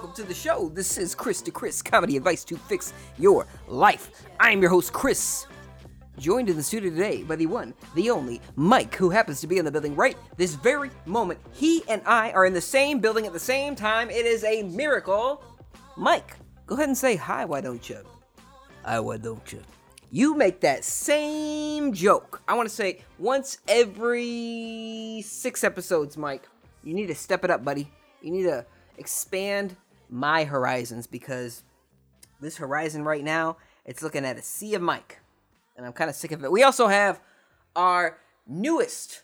welcome to the show. This is Chris to Chris, comedy advice to fix your life. I'm your host, Chris. Joined in the studio today by the one, the only, Mike, who happens to be in the building right this very moment. He and I are in the same building at the same time. It is a miracle. Mike, go ahead and say hi, why don't you? Hi, why don't you? You make that same joke. I want to say once every six episodes, Mike. You need to step it up, buddy. You need to expand my horizons because this horizon right now, it's looking at a sea of Mike. And I'm kind of sick of it. We also have our newest,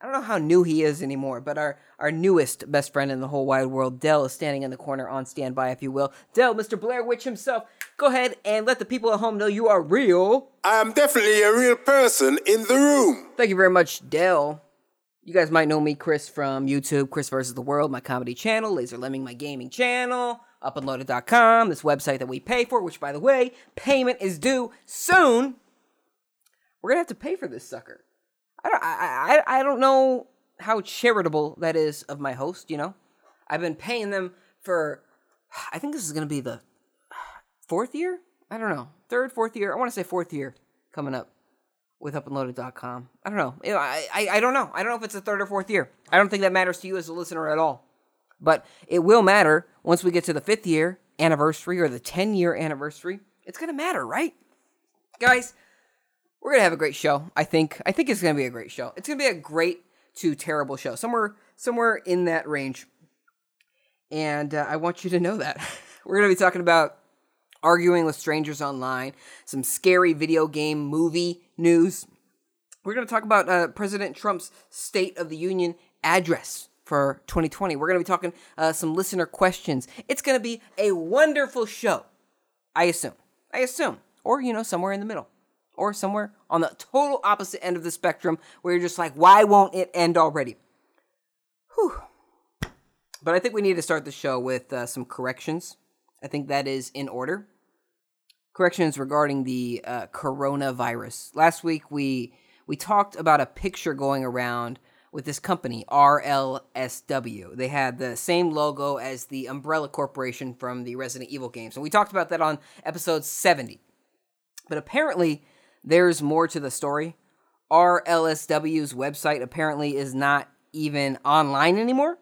I don't know how new he is anymore, but our, our newest best friend in the whole wide world, Dell, is standing in the corner on standby, if you will. Dell, Mr. Blair Witch himself, go ahead and let the people at home know you are real. I am definitely a real person in the room. Thank you very much, Dell. You guys might know me, Chris, from YouTube, Chris versus the World, my comedy channel, Laser Lemming, my gaming channel, upandloaded.com, this website that we pay for, which, by the way, payment is due soon. We're gonna have to pay for this sucker. I don't, I, I, I don't know how charitable that is of my host. You know, I've been paying them for. I think this is gonna be the fourth year. I don't know, third, fourth year. I want to say fourth year coming up with upandloaded.com. I don't know. I, I, I don't know. I don't know if it's the third or fourth year. I don't think that matters to you as a listener at all. But it will matter once we get to the fifth year anniversary or the 10 year anniversary. It's going to matter, right? Guys, we're going to have a great show. I think. I think it's going to be a great show. It's going to be a great to terrible show. Somewhere somewhere in that range. And uh, I want you to know that. we're going to be talking about arguing with strangers online, some scary video game movie news. We're going to talk about uh, President Trump's State of the Union address for 2020. We're going to be talking uh, some listener questions. It's going to be a wonderful show, I assume. I assume. Or, you know, somewhere in the middle. Or somewhere on the total opposite end of the spectrum where you're just like, why won't it end already? Whew. But I think we need to start the show with uh, some corrections. I think that is in order corrections regarding the uh, coronavirus. Last week we we talked about a picture going around with this company RLSW. They had the same logo as the Umbrella Corporation from the Resident Evil games, and we talked about that on episode 70. But apparently there's more to the story. RLSW's website apparently is not even online anymore.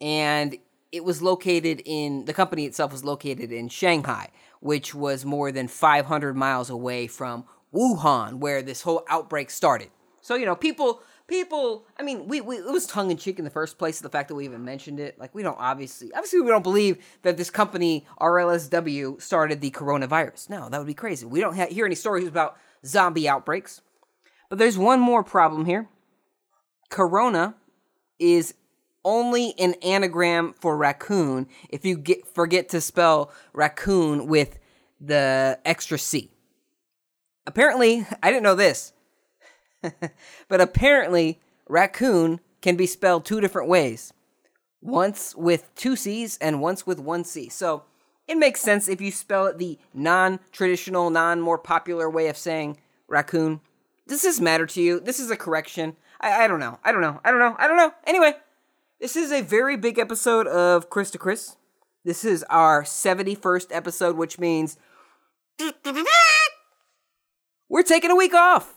And it was located in the company itself was located in Shanghai, which was more than 500 miles away from Wuhan, where this whole outbreak started. So you know, people, people. I mean, we, we it was tongue in cheek in the first place. The fact that we even mentioned it, like we don't obviously, obviously, we don't believe that this company RLSW started the coronavirus. No, that would be crazy. We don't ha- hear any stories about zombie outbreaks. But there's one more problem here. Corona is only an anagram for raccoon if you get forget to spell raccoon with the extra C. Apparently, I didn't know this. but apparently, raccoon can be spelled two different ways. Once with two C's and once with one C. So, it makes sense if you spell it the non-traditional, non-more popular way of saying raccoon. Does this matter to you? This is a correction. I, I don't know. I don't know. I don't know. I don't know. Anyway, this is a very big episode of Chris to Chris. This is our 71st episode, which means we're taking a week off.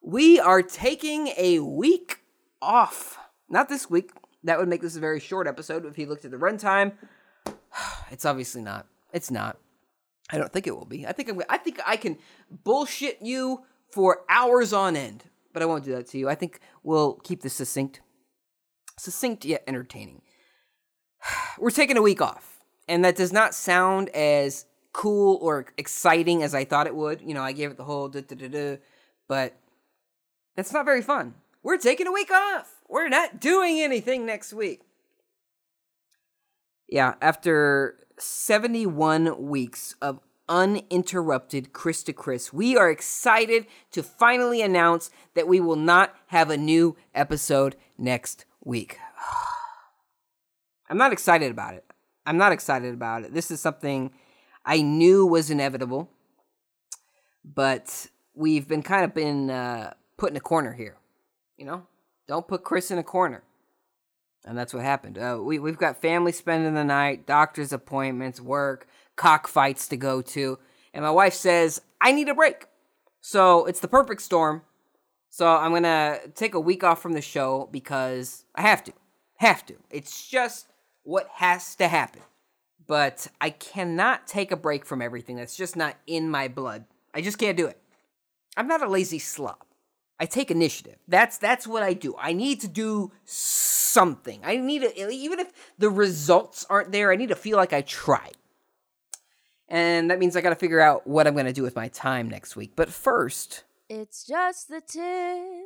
We are taking a week off. Not this week. That would make this a very short episode if you looked at the runtime. It's obviously not. It's not. I don't think it will be. I think I'm. I think I can bullshit you for hours on end, but I won't do that to you. I think we'll keep this succinct succinct yet entertaining. We're taking a week off, and that does not sound as cool or exciting as I thought it would. You know, I gave it the whole da da da da, but that's not very fun. We're taking a week off. We're not doing anything next week. Yeah, after 71 weeks of uninterrupted Chris to Chris, we are excited to finally announce that we will not have a new episode next week. I'm not excited about it. I'm not excited about it. This is something I knew was inevitable, but we've been kind of been uh, put in a corner here. You know, don't put Chris in a corner. And that's what happened. Uh, we, we've got family spending the night, doctor's appointments, work, cockfights to go to. And my wife says, I need a break. So it's the perfect storm. So I'm to take a week off from the show because I have to. Have to. It's just what has to happen. But I cannot take a break from everything. That's just not in my blood. I just can't do it. I'm not a lazy slob. I take initiative. That's that's what I do. I need to do something. I need to even if the results aren't there, I need to feel like I tried. And that means I got to figure out what I'm going to do with my time next week. But first, it's just the tip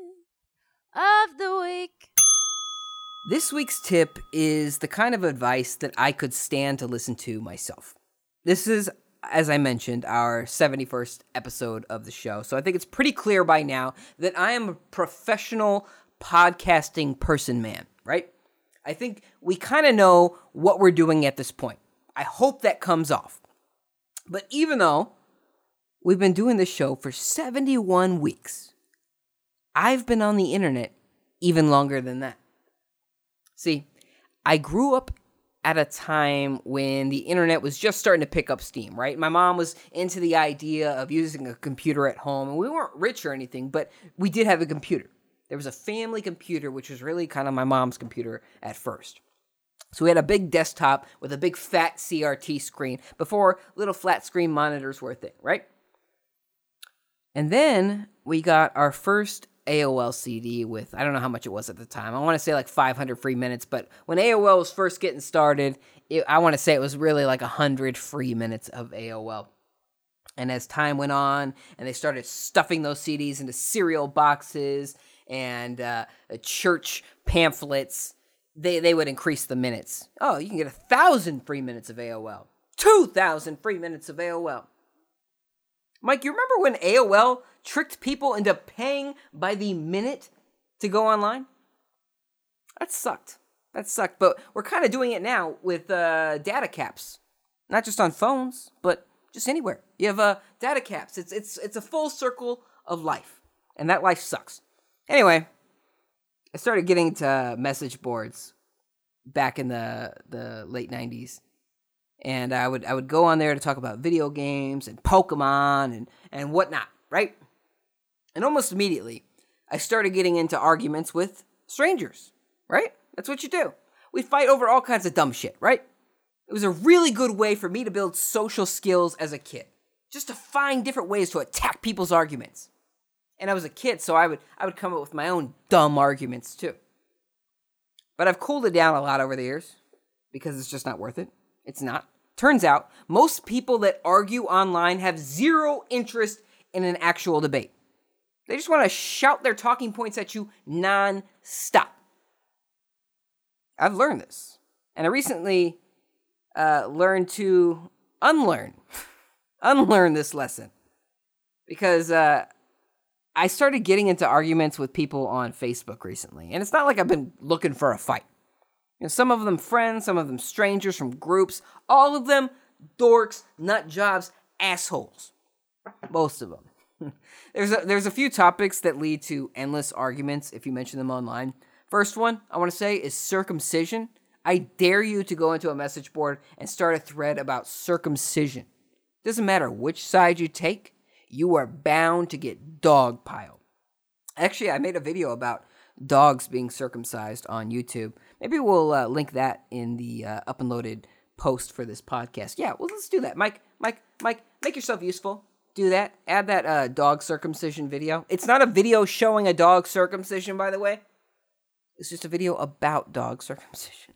of the week. This week's tip is the kind of advice that I could stand to listen to myself. This is, as I mentioned, our 71st episode of the show. So I think it's pretty clear by now that I am a professional podcasting person man, right? I think we kind of know what we're doing at this point. I hope that comes off. But even though we've been doing this show for 71 weeks, I've been on the internet even longer than that. See, I grew up at a time when the internet was just starting to pick up steam, right? My mom was into the idea of using a computer at home, and we weren't rich or anything, but we did have a computer. There was a family computer, which was really kind of my mom's computer at first. So we had a big desktop with a big fat CRT screen before little flat screen monitors were a thing, right? And then we got our first AOL CD with I don't know how much it was at the time. I want to say like 500 free minutes, but when AOL was first getting started, it, I want to say it was really like 100 free minutes of AOL. And as time went on, and they started stuffing those CDs into cereal boxes and uh, church pamphlets, they they would increase the minutes. Oh, you can get a thousand free minutes of AOL, two thousand free minutes of AOL. Mike, you remember when AOL tricked people into paying by the minute to go online? That sucked. That sucked. But we're kind of doing it now with uh, data caps, not just on phones, but just anywhere. You have uh, data caps. It's it's it's a full circle of life, and that life sucks. Anyway, I started getting to message boards back in the the late '90s, and I would I would go on there to talk about video games and Pokemon and and whatnot, right? And almost immediately, I started getting into arguments with strangers, right? That's what you do. We fight over all kinds of dumb shit, right? It was a really good way for me to build social skills as a kid, just to find different ways to attack people's arguments. And I was a kid, so I would I would come up with my own dumb arguments too. But I've cooled it down a lot over the years because it's just not worth it. It's not. Turns out, most people that argue online have zero interest in an actual debate. They just want to shout their talking points at you non-stop. I've learned this. And I recently uh, learned to unlearn, unlearn this lesson. Because uh, I started getting into arguments with people on Facebook recently. And it's not like I've been looking for a fight. You know, some of them friends, some of them strangers from groups, all of them dorks, nut jobs, assholes. Most of them. there's a, there's a few topics that lead to endless arguments if you mention them online. First one I want to say is circumcision. I dare you to go into a message board and start a thread about circumcision. Doesn't matter which side you take, you are bound to get dogpiled. Actually, I made a video about dogs being circumcised on YouTube. Maybe we'll uh, link that in the uh, up and loaded post for this podcast. Yeah, well, let's do that. Mike, Mike, Mike, make yourself useful do that. Add that uh, dog circumcision video. It's not a video showing a dog circumcision, by the way. It's just a video about dog circumcision.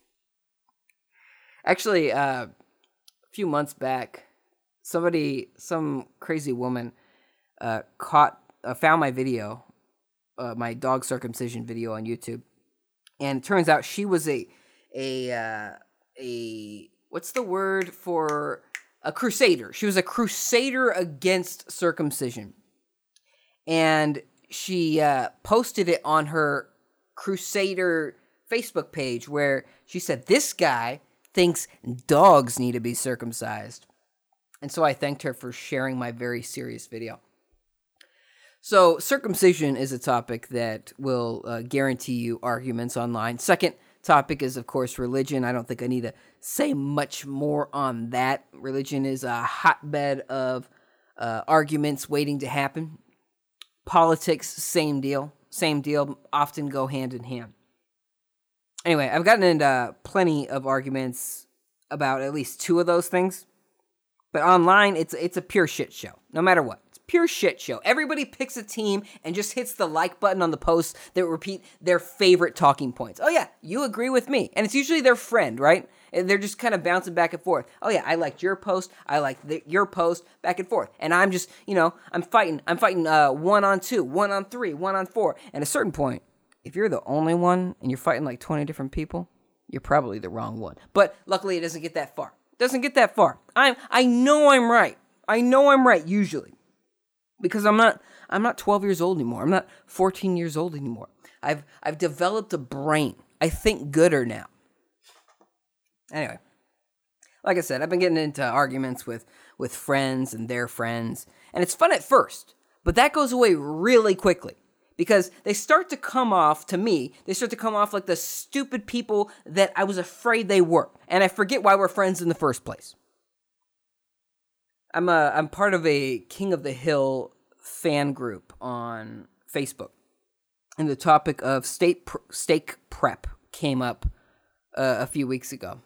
Actually, uh, a few months back, somebody, some crazy woman, uh, caught, uh, found my video, uh, my dog circumcision video on YouTube, and it turns out she was a, a, uh, a, what's the word for a crusader. She was a crusader against circumcision. And she uh, posted it on her crusader Facebook page where she said, This guy thinks dogs need to be circumcised. And so I thanked her for sharing my very serious video. So, circumcision is a topic that will uh, guarantee you arguments online. Second topic is, of course, religion. I don't think I need to say much more on that. Religion is a hotbed of uh, arguments waiting to happen. Politics, same deal. Same deal. Often go hand in hand. Anyway, I've gotten into plenty of arguments about at least two of those things. But online, it's it's a pure shit show, no matter what. Pure shit show. Everybody picks a team and just hits the like button on the post that repeat their favorite talking points. Oh yeah, you agree with me, and it's usually their friend, right? And they're just kind of bouncing back and forth. Oh yeah, I liked your post. I liked the, your post. Back and forth, and I'm just, you know, I'm fighting. I'm fighting uh, one on two, one on three, one on four. And at a certain point, if you're the only one and you're fighting like 20 different people, you're probably the wrong one. But luckily, it doesn't get that far. Doesn't get that far. I'm I know I'm right. I know I'm right usually. Because I'm not I'm not 12 years old anymore. I'm not 14 years old anymore. I've I've developed a brain. I think gooder now. Anyway, like I said, I've been getting into arguments with with friends and their friends, and it's fun at first, but that goes away really quickly because they start to come off to me they start to come off like the stupid people that i was afraid they were and i forget why we're friends in the first place i'm a i'm part of a king of the hill fan group on facebook. And the topic of state pr- steak prep came up uh, a few weeks ago.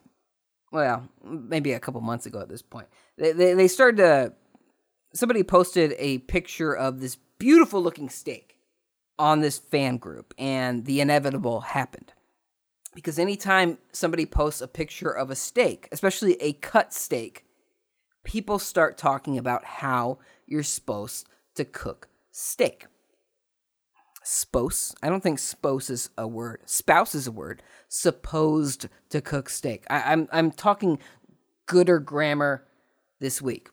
Well maybe a couple months ago at this point. They, they, they started to somebody posted a picture of this beautiful looking steak on this fan group, and the inevitable happened. Because anytime somebody posts a picture of a steak, especially a cut steak, people start talking about how you're supposed to cook steak. Spose. I don't think spose is a word. Spouse is a word. Supposed to cook steak. I, I'm I'm talking gooder grammar this week.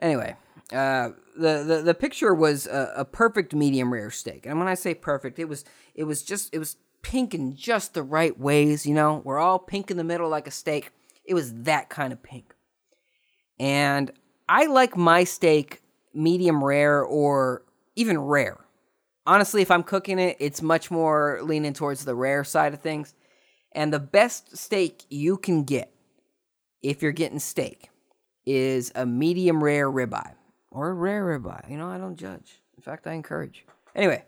Anyway, uh, the, the the picture was a, a, perfect medium rare steak, and when I say perfect, it was it was just it was pink in just the right ways. You know, we're all pink in the middle like a steak. It was that kind of pink, and I like my steak medium rare or even rare. Honestly, if I'm cooking it, it's much more leaning towards the rare side of things. And the best steak you can get, if you're getting steak, is a medium rare ribeye or a rare ribeye. You know, I don't judge. In fact, I encourage. Anyway,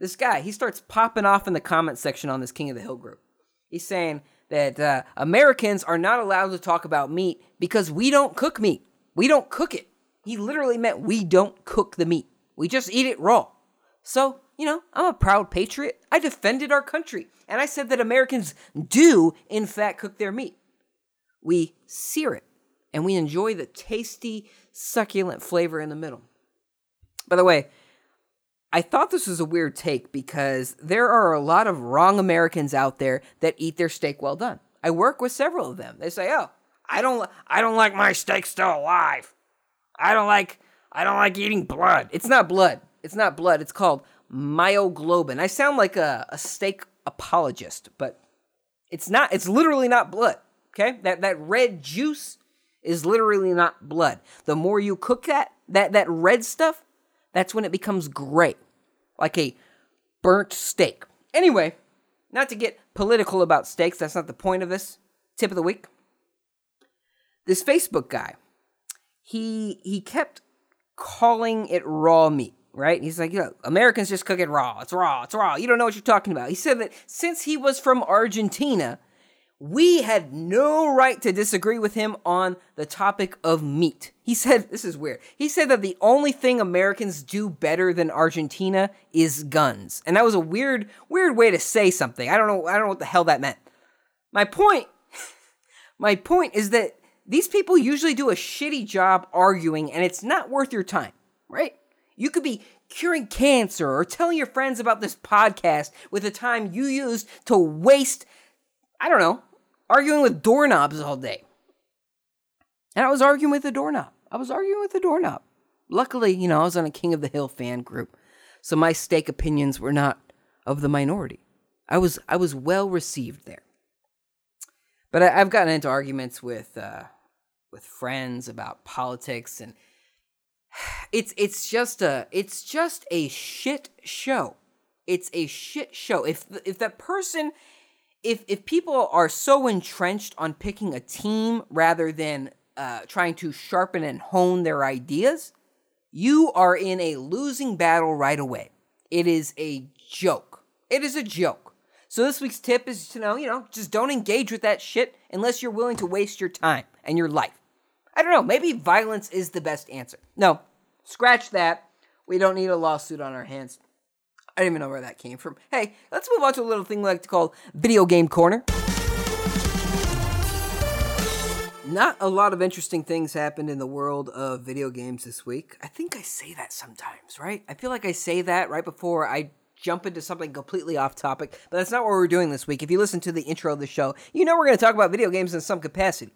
this guy, he starts popping off in the comment section on this King of the Hill group. He's saying that uh, Americans are not allowed to talk about meat because we don't cook meat. We don't cook it. He literally meant we don't cook the meat. We just eat it raw. So, you know, I'm a proud patriot. I defended our country. And I said that Americans do, in fact, cook their meat. We sear it and we enjoy the tasty, succulent flavor in the middle. By the way, I thought this was a weird take because there are a lot of wrong Americans out there that eat their steak well done. I work with several of them. They say, "Oh, I don't I don't like my steak still alive. I don't like I don't like eating blood. It's not blood. It's not blood. It's called myoglobin. I sound like a, a steak apologist, but it's not. It's literally not blood. Okay? That that red juice is literally not blood. The more you cook that, that, that red stuff, that's when it becomes gray, like a burnt steak. Anyway, not to get political about steaks, that's not the point of this. Tip of the week. This Facebook guy, he he kept calling it raw meat, right? He's like, know, Americans just cook it raw. It's raw. It's raw. You don't know what you're talking about. He said that since he was from Argentina, we had no right to disagree with him on the topic of meat. He said, this is weird. He said that the only thing Americans do better than Argentina is guns. And that was a weird, weird way to say something. I don't know, I don't know what the hell that meant. My point, my point is that these people usually do a shitty job arguing and it's not worth your time, right? You could be curing cancer or telling your friends about this podcast with the time you used to waste, I don't know, arguing with doorknobs all day. And I was arguing with the doorknob. I was arguing with the doorknob. Luckily, you know, I was on a King of the Hill fan group, so my steak opinions were not of the minority. I was I was well received there. But I, have gotten into arguments with uh, with friends about politics, and it's it's just a it's just a shit show. It's a shit show. If if that person if if people are so entrenched on picking a team rather than uh, trying to sharpen and hone their ideas, you are in a losing battle right away. It is a joke. It is a joke. So this week's tip is to know, you know, just don't engage with that shit unless you're willing to waste your time and your life. I don't know, maybe violence is the best answer. No, scratch that. We don't need a lawsuit on our hands. I don't even know where that came from. Hey, let's move on to a little thing we like to call Video Game Corner. Not a lot of interesting things happened in the world of video games this week. I think I say that sometimes, right? I feel like I say that right before I jump into something completely off topic, but that's not what we're doing this week. If you listen to the intro of the show, you know we're going to talk about video games in some capacity.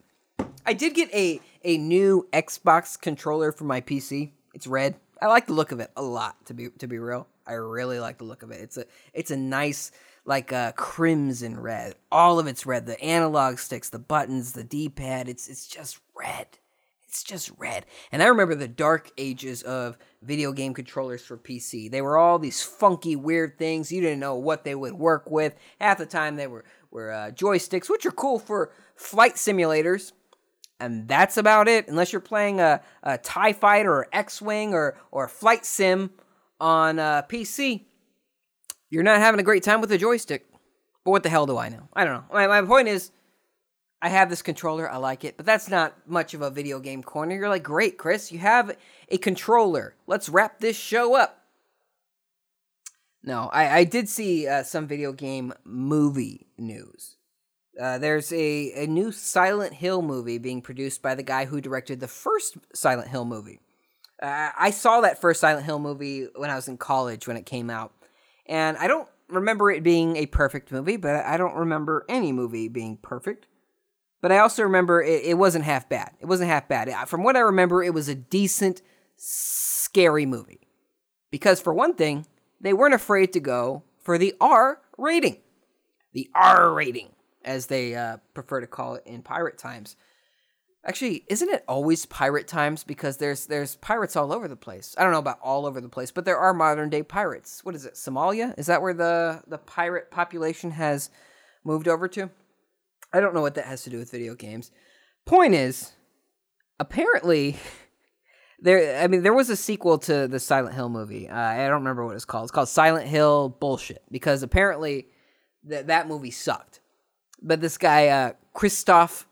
I did get a a new Xbox controller for my PC. It's red. I like the look of it a lot to be to be real. I really like the look of it. It's a it's a nice like a crimson red. All of it's red. The analog sticks, the buttons, the D-pad. It's it's just red. It's just red. And I remember the dark ages of video game controllers for PC. They were all these funky, weird things. You didn't know what they would work with. Half the time they were were uh, joysticks, which are cool for flight simulators. And that's about it, unless you're playing a, a TIE fighter or X Wing or, or flight sim on uh, PC you're not having a great time with the joystick. But what the hell do I know? I don't know. My, my point is, I have this controller. I like it, but that's not much of a video game corner. You're like, great, Chris, you have a controller. Let's wrap this show up. No, I, I did see uh, some video game movie news. Uh, there's a, a new Silent Hill movie being produced by the guy who directed the first Silent Hill movie. Uh, I saw that first Silent Hill movie when I was in college when it came out. And I don't remember it being a perfect movie, but I don't remember any movie being perfect. But I also remember it, it wasn't half bad. It wasn't half bad. From what I remember, it was a decent, scary movie. Because for one thing, they weren't afraid to go for the R rating. The R rating, as they uh, prefer to call it in pirate times. Actually, isn't it always pirate times? Because there's there's pirates all over the place. I don't know about all over the place, but there are modern day pirates. What is it? Somalia? Is that where the the pirate population has moved over to? I don't know what that has to do with video games. Point is, apparently, there. I mean, there was a sequel to the Silent Hill movie. Uh, I don't remember what it's called. It's called Silent Hill Bullshit because apparently that that movie sucked. But this guy, uh, Christoph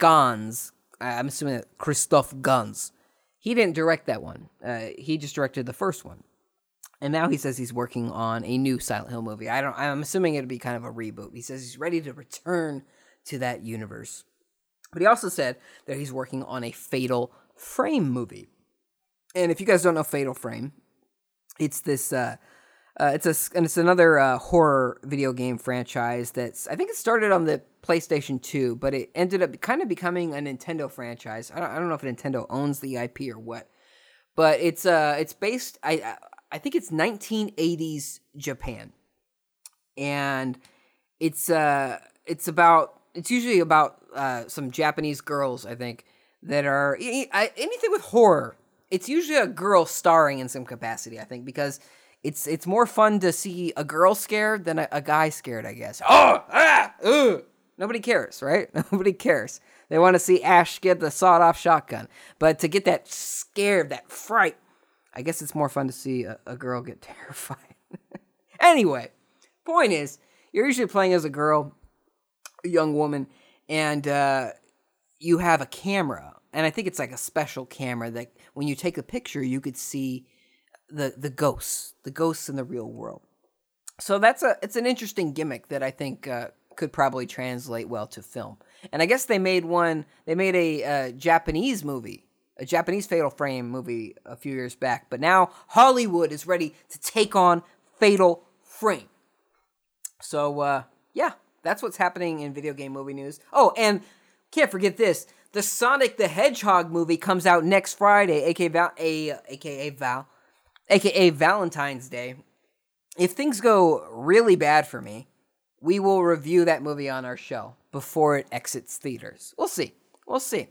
Gans, I'm assuming that Christoph Gans. He didn't direct that one. Uh, he just directed the first one, and now he says he's working on a new Silent Hill movie. I don't. I'm assuming it'll be kind of a reboot. He says he's ready to return to that universe, but he also said that he's working on a Fatal Frame movie. And if you guys don't know Fatal Frame, it's this. Uh, uh, it's a and it's another uh, horror video game franchise that's I think it started on the PlayStation 2, but it ended up kind of becoming a Nintendo franchise. I don't, I don't know if Nintendo owns the IP or what, but it's uh it's based I I think it's 1980s Japan, and it's uh it's about it's usually about uh some Japanese girls I think that are anything with horror. It's usually a girl starring in some capacity I think because it's it's more fun to see a girl scared than a, a guy scared, I guess. Oh, ah, ugh. Nobody cares, right? Nobody cares. They want to see Ash get the sawed off shotgun. But to get that scared, that fright, I guess it's more fun to see a, a girl get terrified. anyway, point is, you're usually playing as a girl, a young woman, and uh, you have a camera. And I think it's like a special camera that when you take a picture, you could see the the ghosts, the ghosts in the real world. So that's a it's an interesting gimmick that I think uh, could probably translate well to film. And I guess they made one. They made a uh, Japanese movie, a Japanese Fatal Frame movie a few years back. But now Hollywood is ready to take on Fatal Frame. So uh, yeah, that's what's happening in video game movie news. Oh, and can't forget this: the Sonic the Hedgehog movie comes out next Friday, aka Val, a, aka Val, aka Valentine's Day. If things go really bad for me, we will review that movie on our show before it exits theaters. We'll see. We'll see.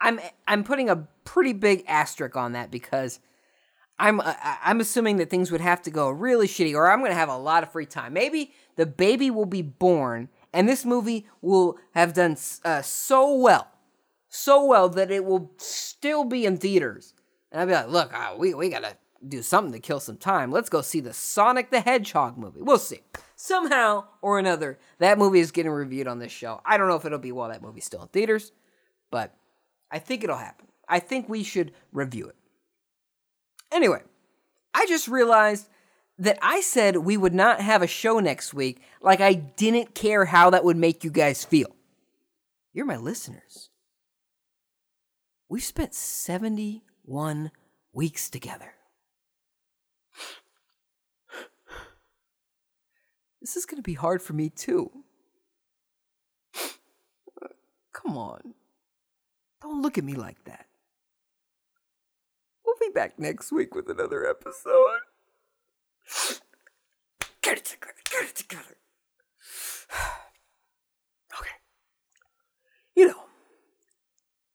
I'm I'm putting a pretty big asterisk on that because I'm uh, I'm assuming that things would have to go really shitty, or I'm gonna have a lot of free time. Maybe the baby will be born And this movie will have done uh, so well, so well that it will still be in theaters. And I'll be like, look, uh, we, we gotta do something to kill some time. Let's go see the Sonic the Hedgehog movie. We'll see. Somehow or another, that movie is getting reviewed on this show. I don't know if it'll be while that movie's still in theaters, but I think it'll happen. I think we should review it. Anyway, I just realized that I said we would not have a show next week like I didn't care how that would make you guys feel. You're my listeners. We've spent 71 weeks together. This is going to be hard for me too. Come on. Don't look at me like that. We'll be back next week with another episode. Get it together. Get it together. okay. You know,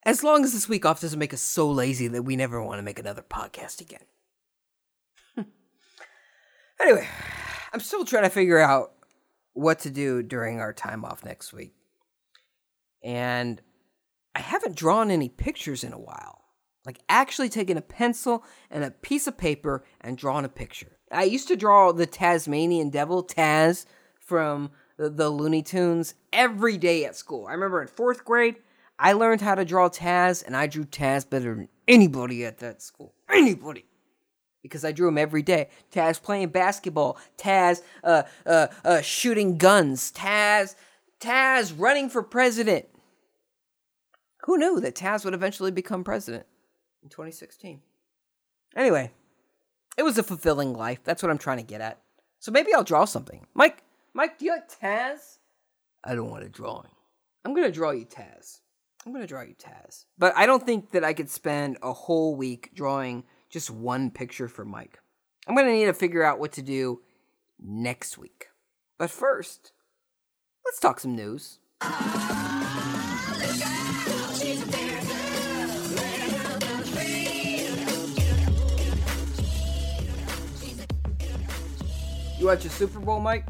as long as this week off doesn't make us so lazy that we never want to make another podcast again. Anyway, I'm still trying to figure out what to do during our time off next week. And I haven't drawn any pictures in a while. Like actually taking a pencil and a piece of paper and drawing a picture. I used to draw the Tasmanian devil, Taz, from the, the Looney Tunes every day at school. I remember in fourth grade, I learned how to draw Taz, and I drew Taz better than anybody at that school. Anybody. Because I drew him every day. Taz playing basketball. Taz uh, uh, uh, shooting guns. Taz, Taz running for president. Who knew that Taz would eventually become president in 2016? Anyway, it was a fulfilling life. That's what I'm trying to get at. So maybe I'll draw something. Mike, Mike, do you like Taz? I don't want a drawing. I'm gonna draw you Taz. I'm gonna draw you Taz. But I don't think that I could spend a whole week drawing just one picture for Mike. I'm gonna need to figure out what to do next week. But first, let's talk some news. You watch the Super Bowl, Mike?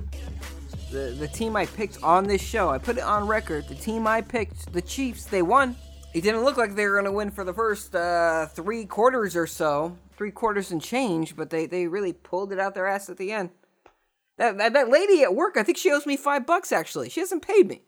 The the team I picked on this show, I put it on record. The team I picked, the Chiefs, they won. It didn't look like they were going to win for the first uh, three quarters or so, three quarters and change, but they, they really pulled it out their ass at the end. That, that that lady at work, I think she owes me five bucks. Actually, she hasn't paid me.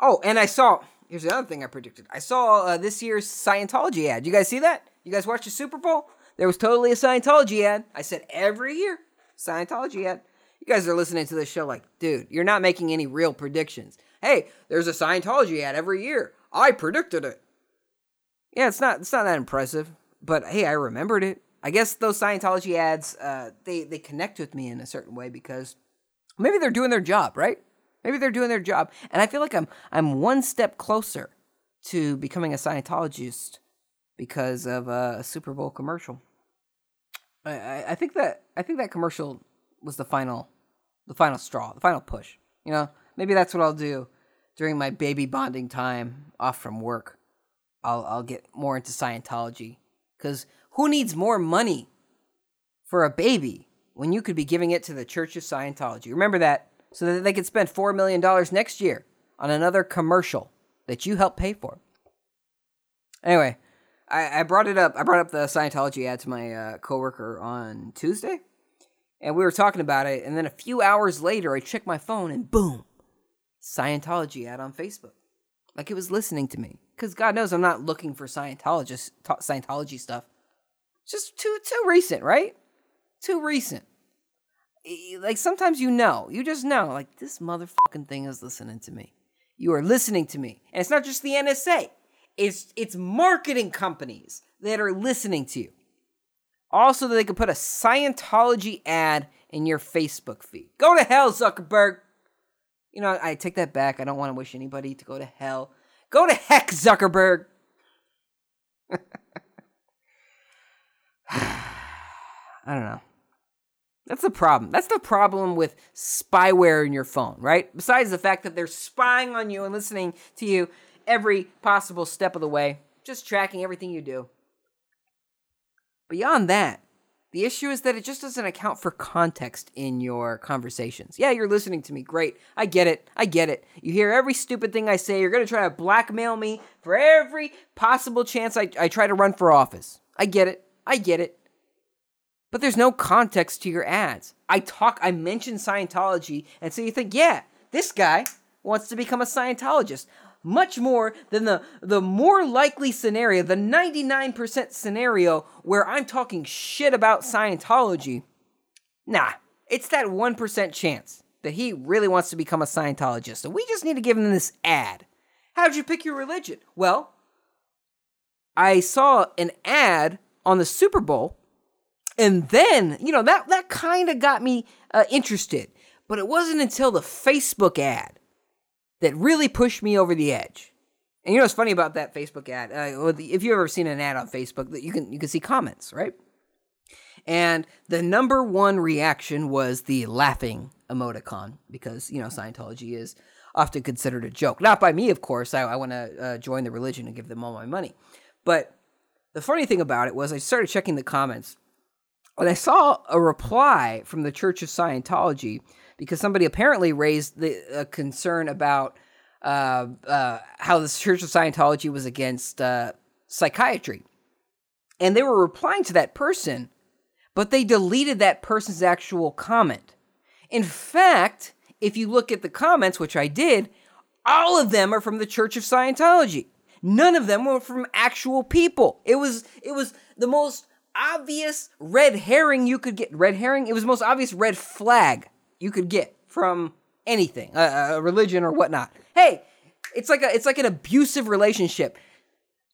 Oh, and I saw. Here's the other thing I predicted. I saw uh, this year's Scientology ad. You guys see that? You guys watch the Super Bowl? There was totally a Scientology ad. I said every year Scientology ad. You guys are listening to this show like, dude, you're not making any real predictions. Hey, there's a Scientology ad every year. I predicted it. Yeah, it's not it's not that impressive, but hey, I remembered it. I guess those Scientology ads, uh, they they connect with me in a certain way because maybe they're doing their job, right? Maybe they're doing their job, and I feel like I'm I'm one step closer to becoming a Scientologist because of a Super Bowl commercial. I, I, I think that I think that commercial was the final the final straw, the final push. You know, maybe that's what I'll do during my baby bonding time off from work. I'll I'll get more into Scientology cuz who needs more money for a baby when you could be giving it to the Church of Scientology? Remember that so that they could spend 4 million dollars next year on another commercial that you helped pay for. Anyway, I, I brought it up. I brought up the Scientology ad to my uh, coworker on Tuesday, and we were talking about it. And then a few hours later, I checked my phone, and boom, Scientology ad on Facebook. Like it was listening to me, because God knows I'm not looking for Scientologist Scientology stuff. Just too too recent, right? Too recent. Like sometimes you know, you just know, like this motherfucking thing is listening to me. You are listening to me, and it's not just the NSA. It's it's marketing companies that are listening to you. Also, that they could put a Scientology ad in your Facebook feed. Go to hell, Zuckerberg. You know, I take that back. I don't want to wish anybody to go to hell. Go to heck, Zuckerberg. I don't know. That's the problem. That's the problem with spyware in your phone, right? Besides the fact that they're spying on you and listening to you every possible step of the way, just tracking everything you do. Beyond that, The issue is that it just doesn't account for context in your conversations. Yeah, you're listening to me. Great. I get it. I get it. You hear every stupid thing I say. You're going to try to blackmail me for every possible chance I, I try to run for office. I get it. I get it. But there's no context to your ads. I talk, I mention Scientology, and so you think, yeah, this guy wants to become a Scientologist much more than the the more likely scenario, the 99% scenario where I'm talking shit about Scientology. Nah, it's that 1% chance that he really wants to become a Scientologist. So we just need to give him this ad. How'd you pick your religion? Well, I saw an ad on the Super Bowl, and then, you know, that, that kind of got me uh, interested. But it wasn't until the Facebook ad that really pushed me over the edge. And you know what's funny about that Facebook ad? Uh, if you've ever seen an ad on Facebook, that you can you can see comments, right? And the number one reaction was the laughing emoticon because you know Scientology is often considered a joke, not by me, of course. I, I want to uh, join the religion and give them all my money, but the funny thing about it was I started checking the comments, and I saw a reply from the Church of Scientology because somebody apparently raised the concern about uh, uh, how the Church of Scientology was against uh, psychiatry. And they were replying to that person, but they deleted that person's actual comment. In fact, if you look at the comments, which I did, all of them are from the Church of Scientology. None of them were from actual people. It was it was the most obvious red herring you could get. Red herring? It was the most obvious red flag you could get from anything, a, a religion or whatnot. Hey, it's like a it's like an abusive relationship.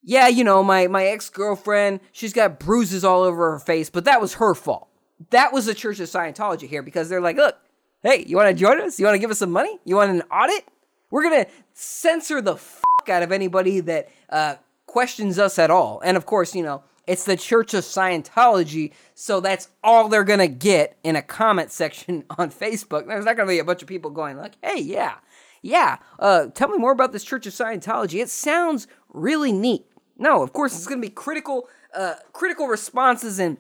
Yeah, you know, my my ex-girlfriend, she's got bruises all over her face, but that was her fault. That was the Church of Scientology here because they're like, look, hey, you want to join us? You want to give us some money? You want an audit? We're gonna censor the fuck out of anybody that uh, questions us at all. And of course, you know, it's the Church of Scientology, so that's all they're gonna get in a comment section on Facebook. There's not gonna be a bunch of people going like, "Hey, yeah, yeah, uh, tell me more about this Church of Scientology. It sounds really neat." No, of course it's gonna be critical, uh, critical responses and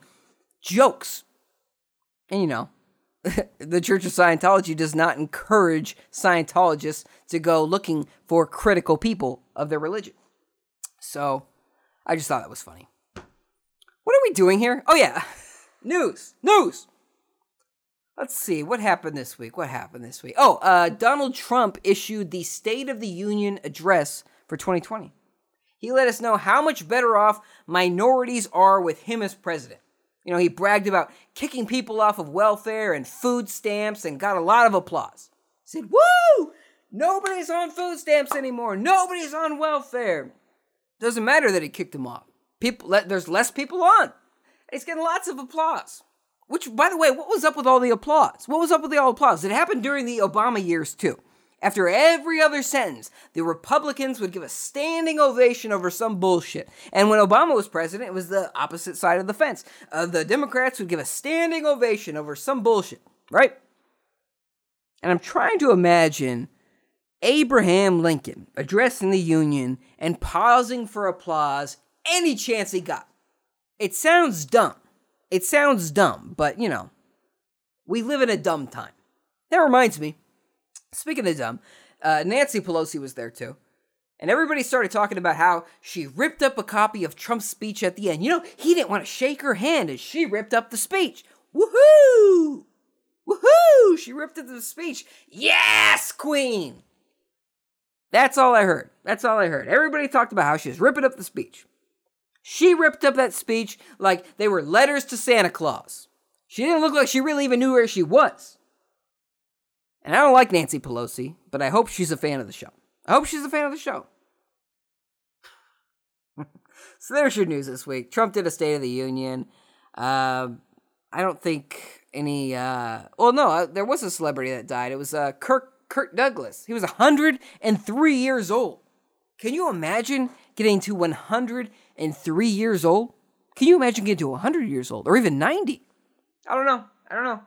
jokes. And you know, the Church of Scientology does not encourage Scientologists to go looking for critical people of their religion. So, I just thought that was funny. What are we doing here? Oh, yeah. News. News. Let's see. What happened this week? What happened this week? Oh, uh, Donald Trump issued the State of the Union address for 2020. He let us know how much better off minorities are with him as president. You know, he bragged about kicking people off of welfare and food stamps and got a lot of applause. He said, Woo! Nobody's on food stamps anymore. Nobody's on welfare. Doesn't matter that he kicked them off people there's less people on. It's getting lots of applause. Which, by the way, what was up with all the applause? What was up with the all applause? It happened during the Obama years too. After every other sentence, the Republicans would give a standing ovation over some bullshit. And when Obama was president, it was the opposite side of the fence. Uh, the Democrats would give a standing ovation over some bullshit, right? And I'm trying to imagine Abraham Lincoln addressing the Union and pausing for applause any chance he got. It sounds dumb. It sounds dumb, but you know, we live in a dumb time. That reminds me, speaking of dumb, uh, Nancy Pelosi was there too. And everybody started talking about how she ripped up a copy of Trump's speech at the end. You know, he didn't want to shake her hand as she ripped up the speech. Woohoo! Woohoo! She ripped up the speech. Yes, Queen! That's all I heard. That's all I heard. Everybody talked about how she was ripping up the speech. She ripped up that speech like they were letters to Santa Claus. She didn't look like she really even knew where she was. And I don't like Nancy Pelosi, but I hope she's a fan of the show. I hope she's a fan of the show. so there's your news this week. Trump did a State of the Union. Uh, I don't think any. Uh, well, no, uh, there was a celebrity that died. It was uh, Kirk Kirk Douglas. He was 103 years old. Can you imagine getting to 103 years old? Can you imagine getting to 100 years old or even 90? I don't know. I don't know.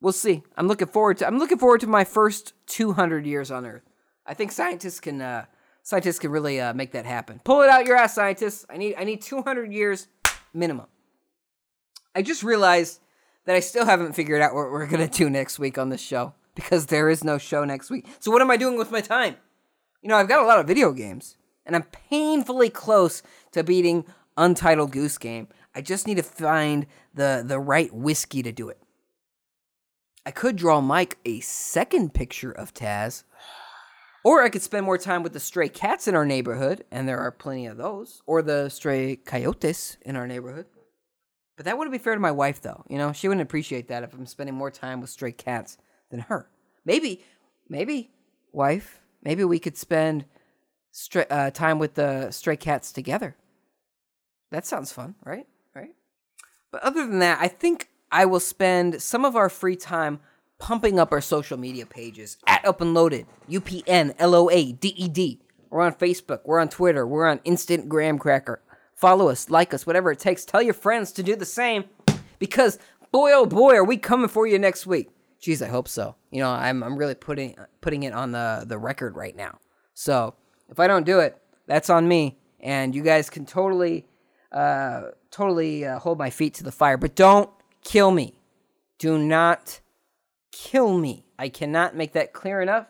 We'll see. I'm looking forward to I'm looking forward to my first 200 years on earth. I think scientists can uh scientists can really uh, make that happen. Pull it out your ass scientists. I need I need 200 years minimum. I just realized that I still haven't figured out what we're gonna do next week on this show because there is no show next week. So what am I doing with my time? You know, I've got a lot of video games, and I'm painfully close to beating Untitled Goose Game. I just need to find the the right whiskey to do it. I could draw Mike a second picture of Taz, or I could spend more time with the stray cats in our neighborhood, and there are plenty of those, or the stray coyotes in our neighborhood. But that wouldn't be fair to my wife, though. You know, she wouldn't appreciate that if I'm spending more time with stray cats than her. Maybe, maybe, wife, maybe we could spend stray, uh, time with the stray cats together. That sounds fun, right? Right. But other than that, I think I will spend some of our free time pumping up our social media pages at Up and Loaded, U P N L O A D E D. We're on Facebook, we're on Twitter, we're on Instant Graham Cracker. Follow us, like us, whatever it takes. Tell your friends to do the same because boy oh boy are we coming for you next week. Jeez, I hope so. You know, I'm I'm really putting putting it on the the record right now. So if I don't do it, that's on me. And you guys can totally uh totally uh, hold my feet to the fire, but don't kill me. Do not kill me. I cannot make that clear enough.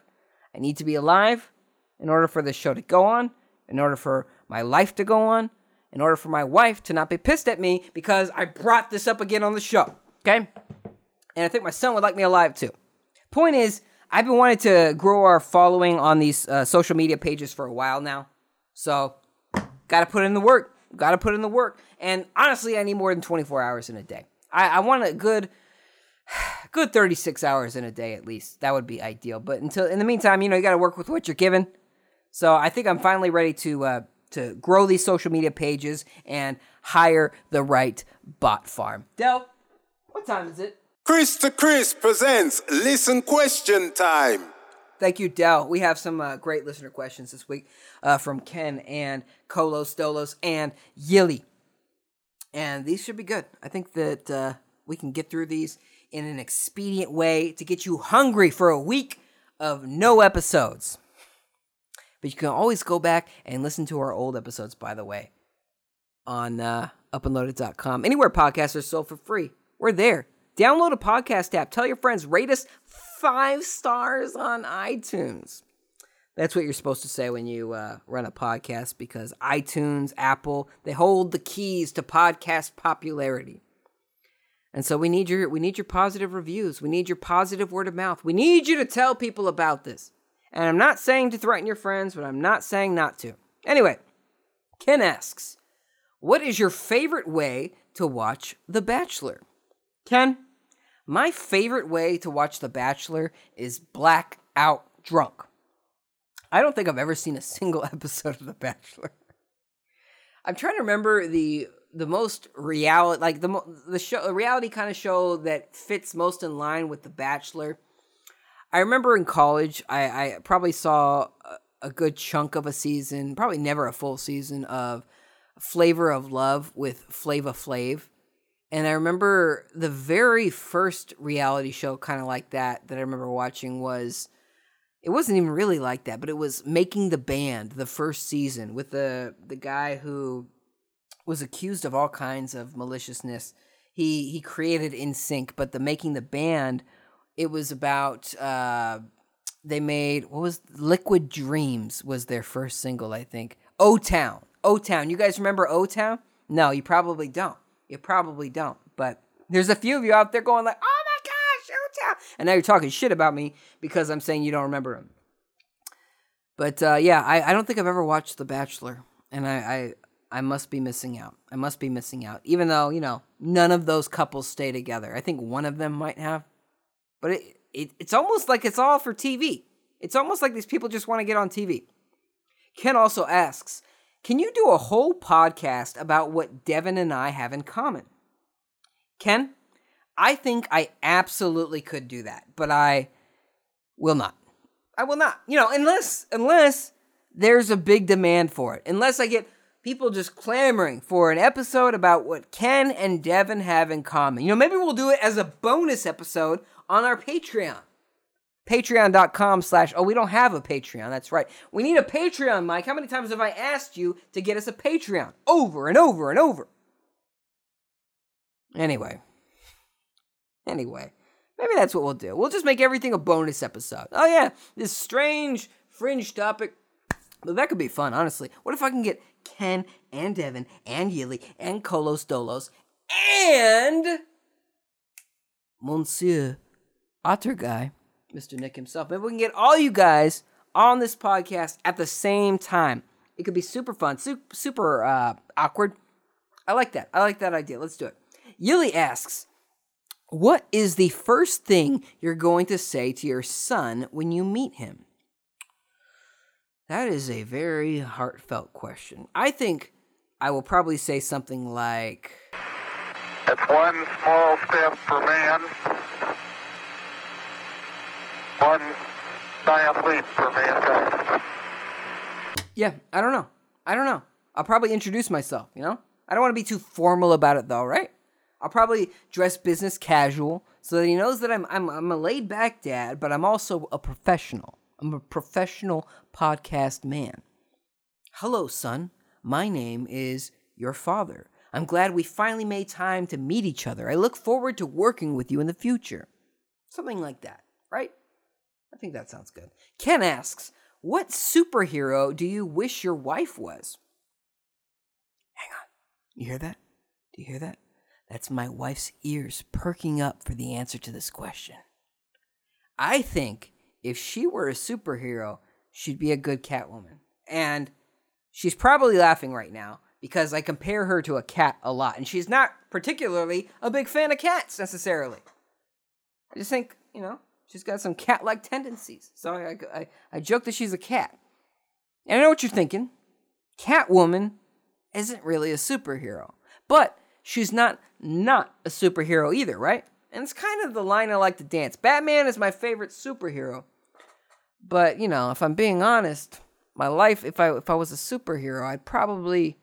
I need to be alive in order for this show to go on, in order for my life to go on, in order for my wife to not be pissed at me because I brought this up again on the show. Okay? And I think my son would like me alive too. Point is, I've been wanting to grow our following on these uh, social media pages for a while now. So, got to put in the work. Got to put in the work. And honestly, I need more than 24 hours in a day. I, I want a good good 36 hours in a day at least. That would be ideal. But until in the meantime, you know, you got to work with what you're given. So I think I'm finally ready to uh, to grow these social media pages and hire the right bot farm. Dell, what time is it? Chris to Chris presents Listen Question Time. Thank you, Dell. We have some uh, great listener questions this week uh, from Ken and Kolos, Stolos, and Yili. And these should be good. I think that uh, we can get through these in an expedient way to get you hungry for a week of no episodes. But you can always go back and listen to our old episodes, by the way, on uh, upandloaded.com. Anywhere podcasts are sold for free, we're there. Download a podcast app. Tell your friends. Rate us five stars on iTunes. That's what you're supposed to say when you uh, run a podcast because iTunes, Apple, they hold the keys to podcast popularity. And so we need your we need your positive reviews. We need your positive word of mouth. We need you to tell people about this. And I'm not saying to threaten your friends, but I'm not saying not to. Anyway, Ken asks, "What is your favorite way to watch The Bachelor?" Ken, my favorite way to watch The Bachelor is blackout drunk. I don't think I've ever seen a single episode of The Bachelor. I'm trying to remember the the most reality, like the the show, the reality kind of show that fits most in line with The Bachelor. I remember in college, I, I probably saw a, a good chunk of a season, probably never a full season of Flavor of Love with Flava Flav. And I remember the very first reality show, kind of like that, that I remember watching was it wasn't even really like that, but it was making the band the first season with the the guy who was accused of all kinds of maliciousness. He he created NSYNC, but the making the band, it was about uh, they made what was Liquid Dreams was their first single, I think. O Town, O Town. You guys remember O Town? No, you probably don't. You probably don't. But there's a few of you out there going like, "Oh my gosh, Town," and now you're talking shit about me because I'm saying you don't remember him. But uh, yeah, I, I don't think I've ever watched The Bachelor, and I, I I must be missing out. I must be missing out. Even though, you know, none of those couples stay together. I think one of them might have. But it, it it's almost like it's all for TV. It's almost like these people just want to get on TV. Ken also asks, "Can you do a whole podcast about what Devin and I have in common?" Ken, I think I absolutely could do that, but I will not. I will not. You know, unless unless there's a big demand for it. Unless I get people just clamoring for an episode about what Ken and Devin have in common. You know, maybe we'll do it as a bonus episode on our Patreon. Patreon.com slash, oh, we don't have a Patreon. That's right. We need a Patreon, Mike. How many times have I asked you to get us a Patreon? Over and over and over. Anyway. Anyway. Maybe that's what we'll do. We'll just make everything a bonus episode. Oh, yeah. This strange, fringe topic. But that could be fun, honestly. What if I can get Ken and Devin and Yili and Kolos Dolos and Monsieur Otter Guy, Mr. Nick himself. Maybe we can get all you guys on this podcast at the same time. It could be super fun, super, uh, awkward. I like that. I like that idea. Let's do it. Yili asks, What is the first thing you're going to say to your son when you meet him? That is a very heartfelt question. I think I will probably say something like, It's one small step for man, one giant leap for mankind. Yeah, I don't know. I don't know. I'll probably introduce myself, you know? I don't want to be too formal about it though, right? I'll probably dress business casual so that he knows that I'm I'm I'm a laid back dad, but I'm also a professional. I'm a professional podcast man. Hello, son. My name is your father. I'm glad we finally made time to meet each other. I look forward to working with you in the future. Something like that? I think that sounds good. Ken asks, What superhero do you wish your wife was? Hang on. You hear that? Do you hear that? That's my wife's ears perking up for the answer to this question. I think if she were a superhero, she'd be a good Catwoman. And she's probably laughing right now because I compare her to a cat a lot. And she's not particularly a big fan of cats necessarily. I just think, you know, she's got some cat like tendencies. So I, I, I joke that she's a cat. And I know what you're thinking. Catwoman isn't really a superhero. But she's not not a superhero either, right? And it's kind of the line I like to dance. Batman is my favorite superhero. But, you know, if I'm being honest, my life if I if I was a superhero, I'd probably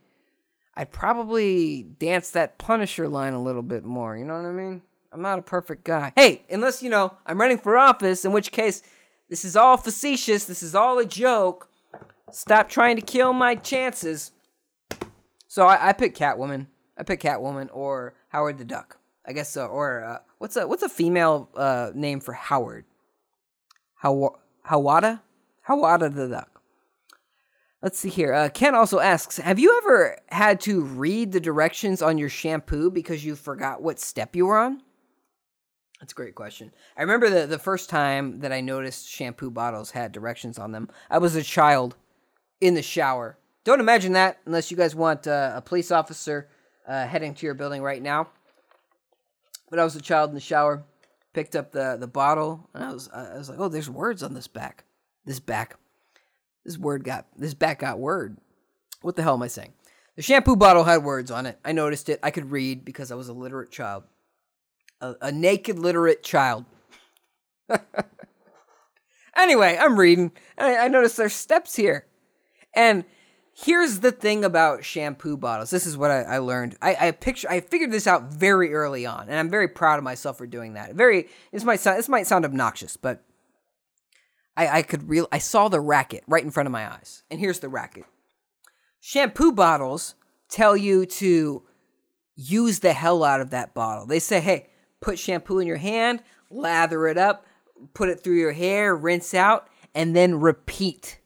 I'd probably dance that Punisher line a little bit more, you know what I mean? I'm not a perfect guy. Hey, unless, you know, I'm running for office, in which case this is all facetious, this is all a joke. Stop trying to kill my chances. So I, I pick Catwoman. I pick Catwoman or Howard the Duck. I guess so. Or uh, what's a what's a female uh, name for Howard? How Hawada? Hawada the Duck. Let's see here. Uh, Ken also asks Have you ever had to read the directions on your shampoo because you forgot what step you were on? That's a great question. I remember the, the first time that I noticed shampoo bottles had directions on them. I was a child in the shower. Don't imagine that unless you guys want uh, a police officer uh, heading to your building right now. But I was a child in the shower, picked up the, the bottle, and I was I was like, oh, there's words on this back. This back. This word got this back got word. What the hell am I saying? The shampoo bottle had words on it. I noticed it. I could read because I was a literate child. A, a naked literate child. anyway, I'm reading. I, I noticed there's steps here. And here's the thing about shampoo bottles. This is what I, I learned. I, I picture I figured this out very early on, and I'm very proud of myself for doing that. Very this might sound this might sound obnoxious, but I, I could real I saw the racket right in front of my eyes. And here's the racket. Shampoo bottles tell you to use the hell out of that bottle. They say, hey, put shampoo in your hand, lather it up, put it through your hair, rinse out, and then repeat.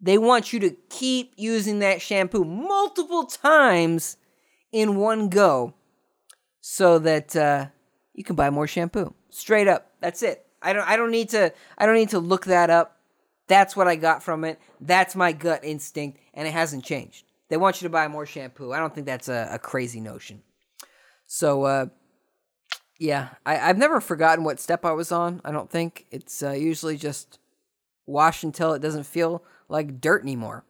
They want you to keep using that shampoo multiple times in one go so that uh, you can buy more shampoo. Straight up. That's it. I don't I don't need to I don't need to look that up. That's what I got from it. That's my gut instinct, and it hasn't changed. They want you to buy more shampoo. I don't think that's a, a crazy notion. So uh, yeah, I, I've never forgotten what step I was on. I don't think it's uh, usually just wash until it doesn't feel like dirt anymore.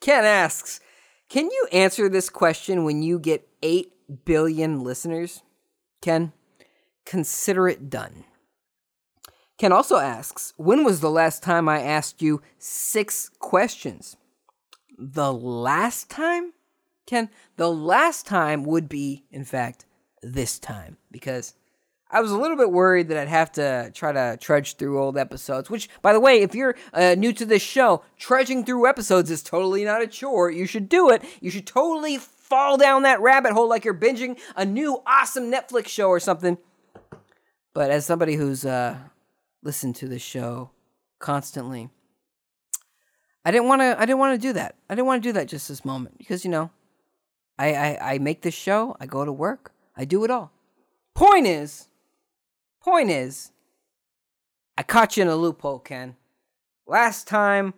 Ken asks, "Can you answer this question when you get eight billion listeners?" Ken, consider it done. Ken also asks, When was the last time I asked you six questions? The last time? Ken, the last time would be, in fact, this time. Because I was a little bit worried that I'd have to try to trudge through old episodes. Which, by the way, if you're uh, new to this show, trudging through episodes is totally not a chore. You should do it. You should totally fall down that rabbit hole like you're binging a new awesome Netflix show or something. But as somebody who's uh, listened to the show constantly, I didn't want to. I didn't want to do that. I didn't want to do that just this moment because you know, I, I I make this show. I go to work. I do it all. Point is, point is, I caught you in a loophole, Ken. Last time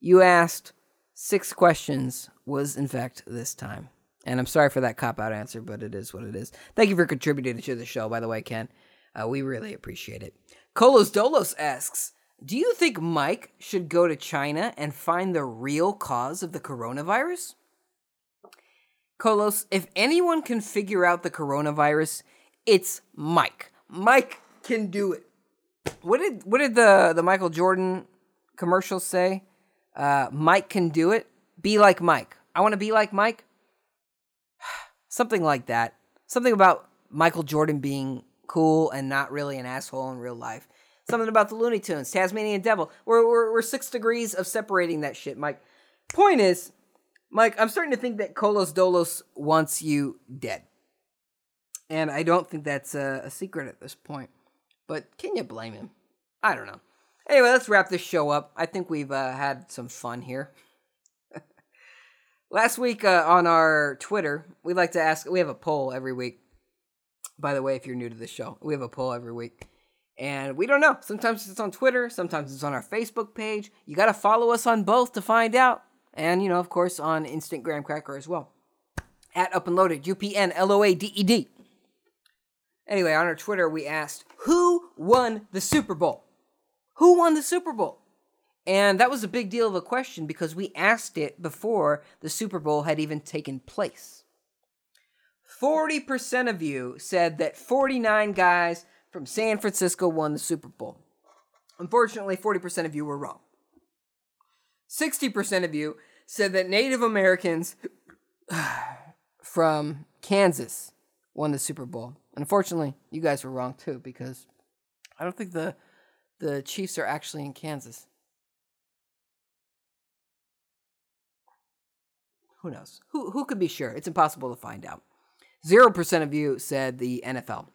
you asked six questions was in fact this time. And I'm sorry for that cop out answer, but it is what it is. Thank you for contributing to the show, by the way, Ken. Uh, we really appreciate it. Colos Dolos asks Do you think Mike should go to China and find the real cause of the coronavirus? Colos, if anyone can figure out the coronavirus, it's Mike. Mike can do it. What did what did the the Michael Jordan commercials say? Uh, Mike can do it. Be like Mike. I want to be like Mike. Something like that. Something about Michael Jordan being cool and not really an asshole in real life. Something about the Looney Tunes, Tasmanian Devil. We're, we're, we're six degrees of separating that shit, Mike. Point is, Mike, I'm starting to think that Colos Dolos wants you dead. And I don't think that's a, a secret at this point. But can you blame him? I don't know. Anyway, let's wrap this show up. I think we've uh, had some fun here. Last week uh, on our Twitter, we like to ask, we have a poll every week. By the way, if you're new to the show, we have a poll every week. And we don't know. Sometimes it's on Twitter, sometimes it's on our Facebook page. You got to follow us on both to find out. And, you know, of course, on Instant Graham Cracker as well. At Up and Loaded, U P N L O A D E D. Anyway, on our Twitter, we asked, who won the Super Bowl? Who won the Super Bowl? And that was a big deal of a question because we asked it before the Super Bowl had even taken place. 40% of you said that 49 guys from San Francisco won the Super Bowl. Unfortunately, 40% of you were wrong. 60% of you said that Native Americans from Kansas won the Super Bowl. Unfortunately, you guys were wrong too because I don't think the the Chiefs are actually in Kansas. Who knows? Who who could be sure? It's impossible to find out. Zero percent of you said the NFL.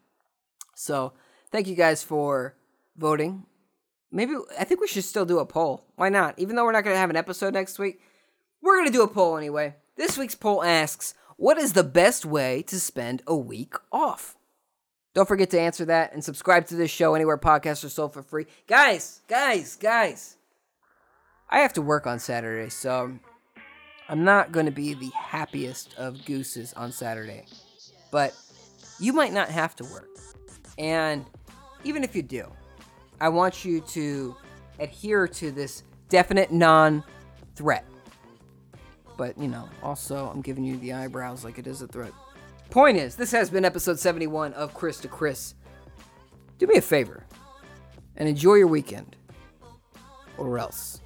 So thank you guys for voting. Maybe I think we should still do a poll. Why not? Even though we're not going to have an episode next week, we're going to do a poll anyway. This week's poll asks, "What is the best way to spend a week off?" Don't forget to answer that and subscribe to this show anywhere podcasts are sold for free. Guys, guys, guys. I have to work on Saturday, so I'm not going to be the happiest of gooses on Saturday. But you might not have to work. And even if you do, I want you to adhere to this definite non threat. But, you know, also, I'm giving you the eyebrows like it is a threat. Point is, this has been episode 71 of Chris to Chris. Do me a favor and enjoy your weekend. Or else.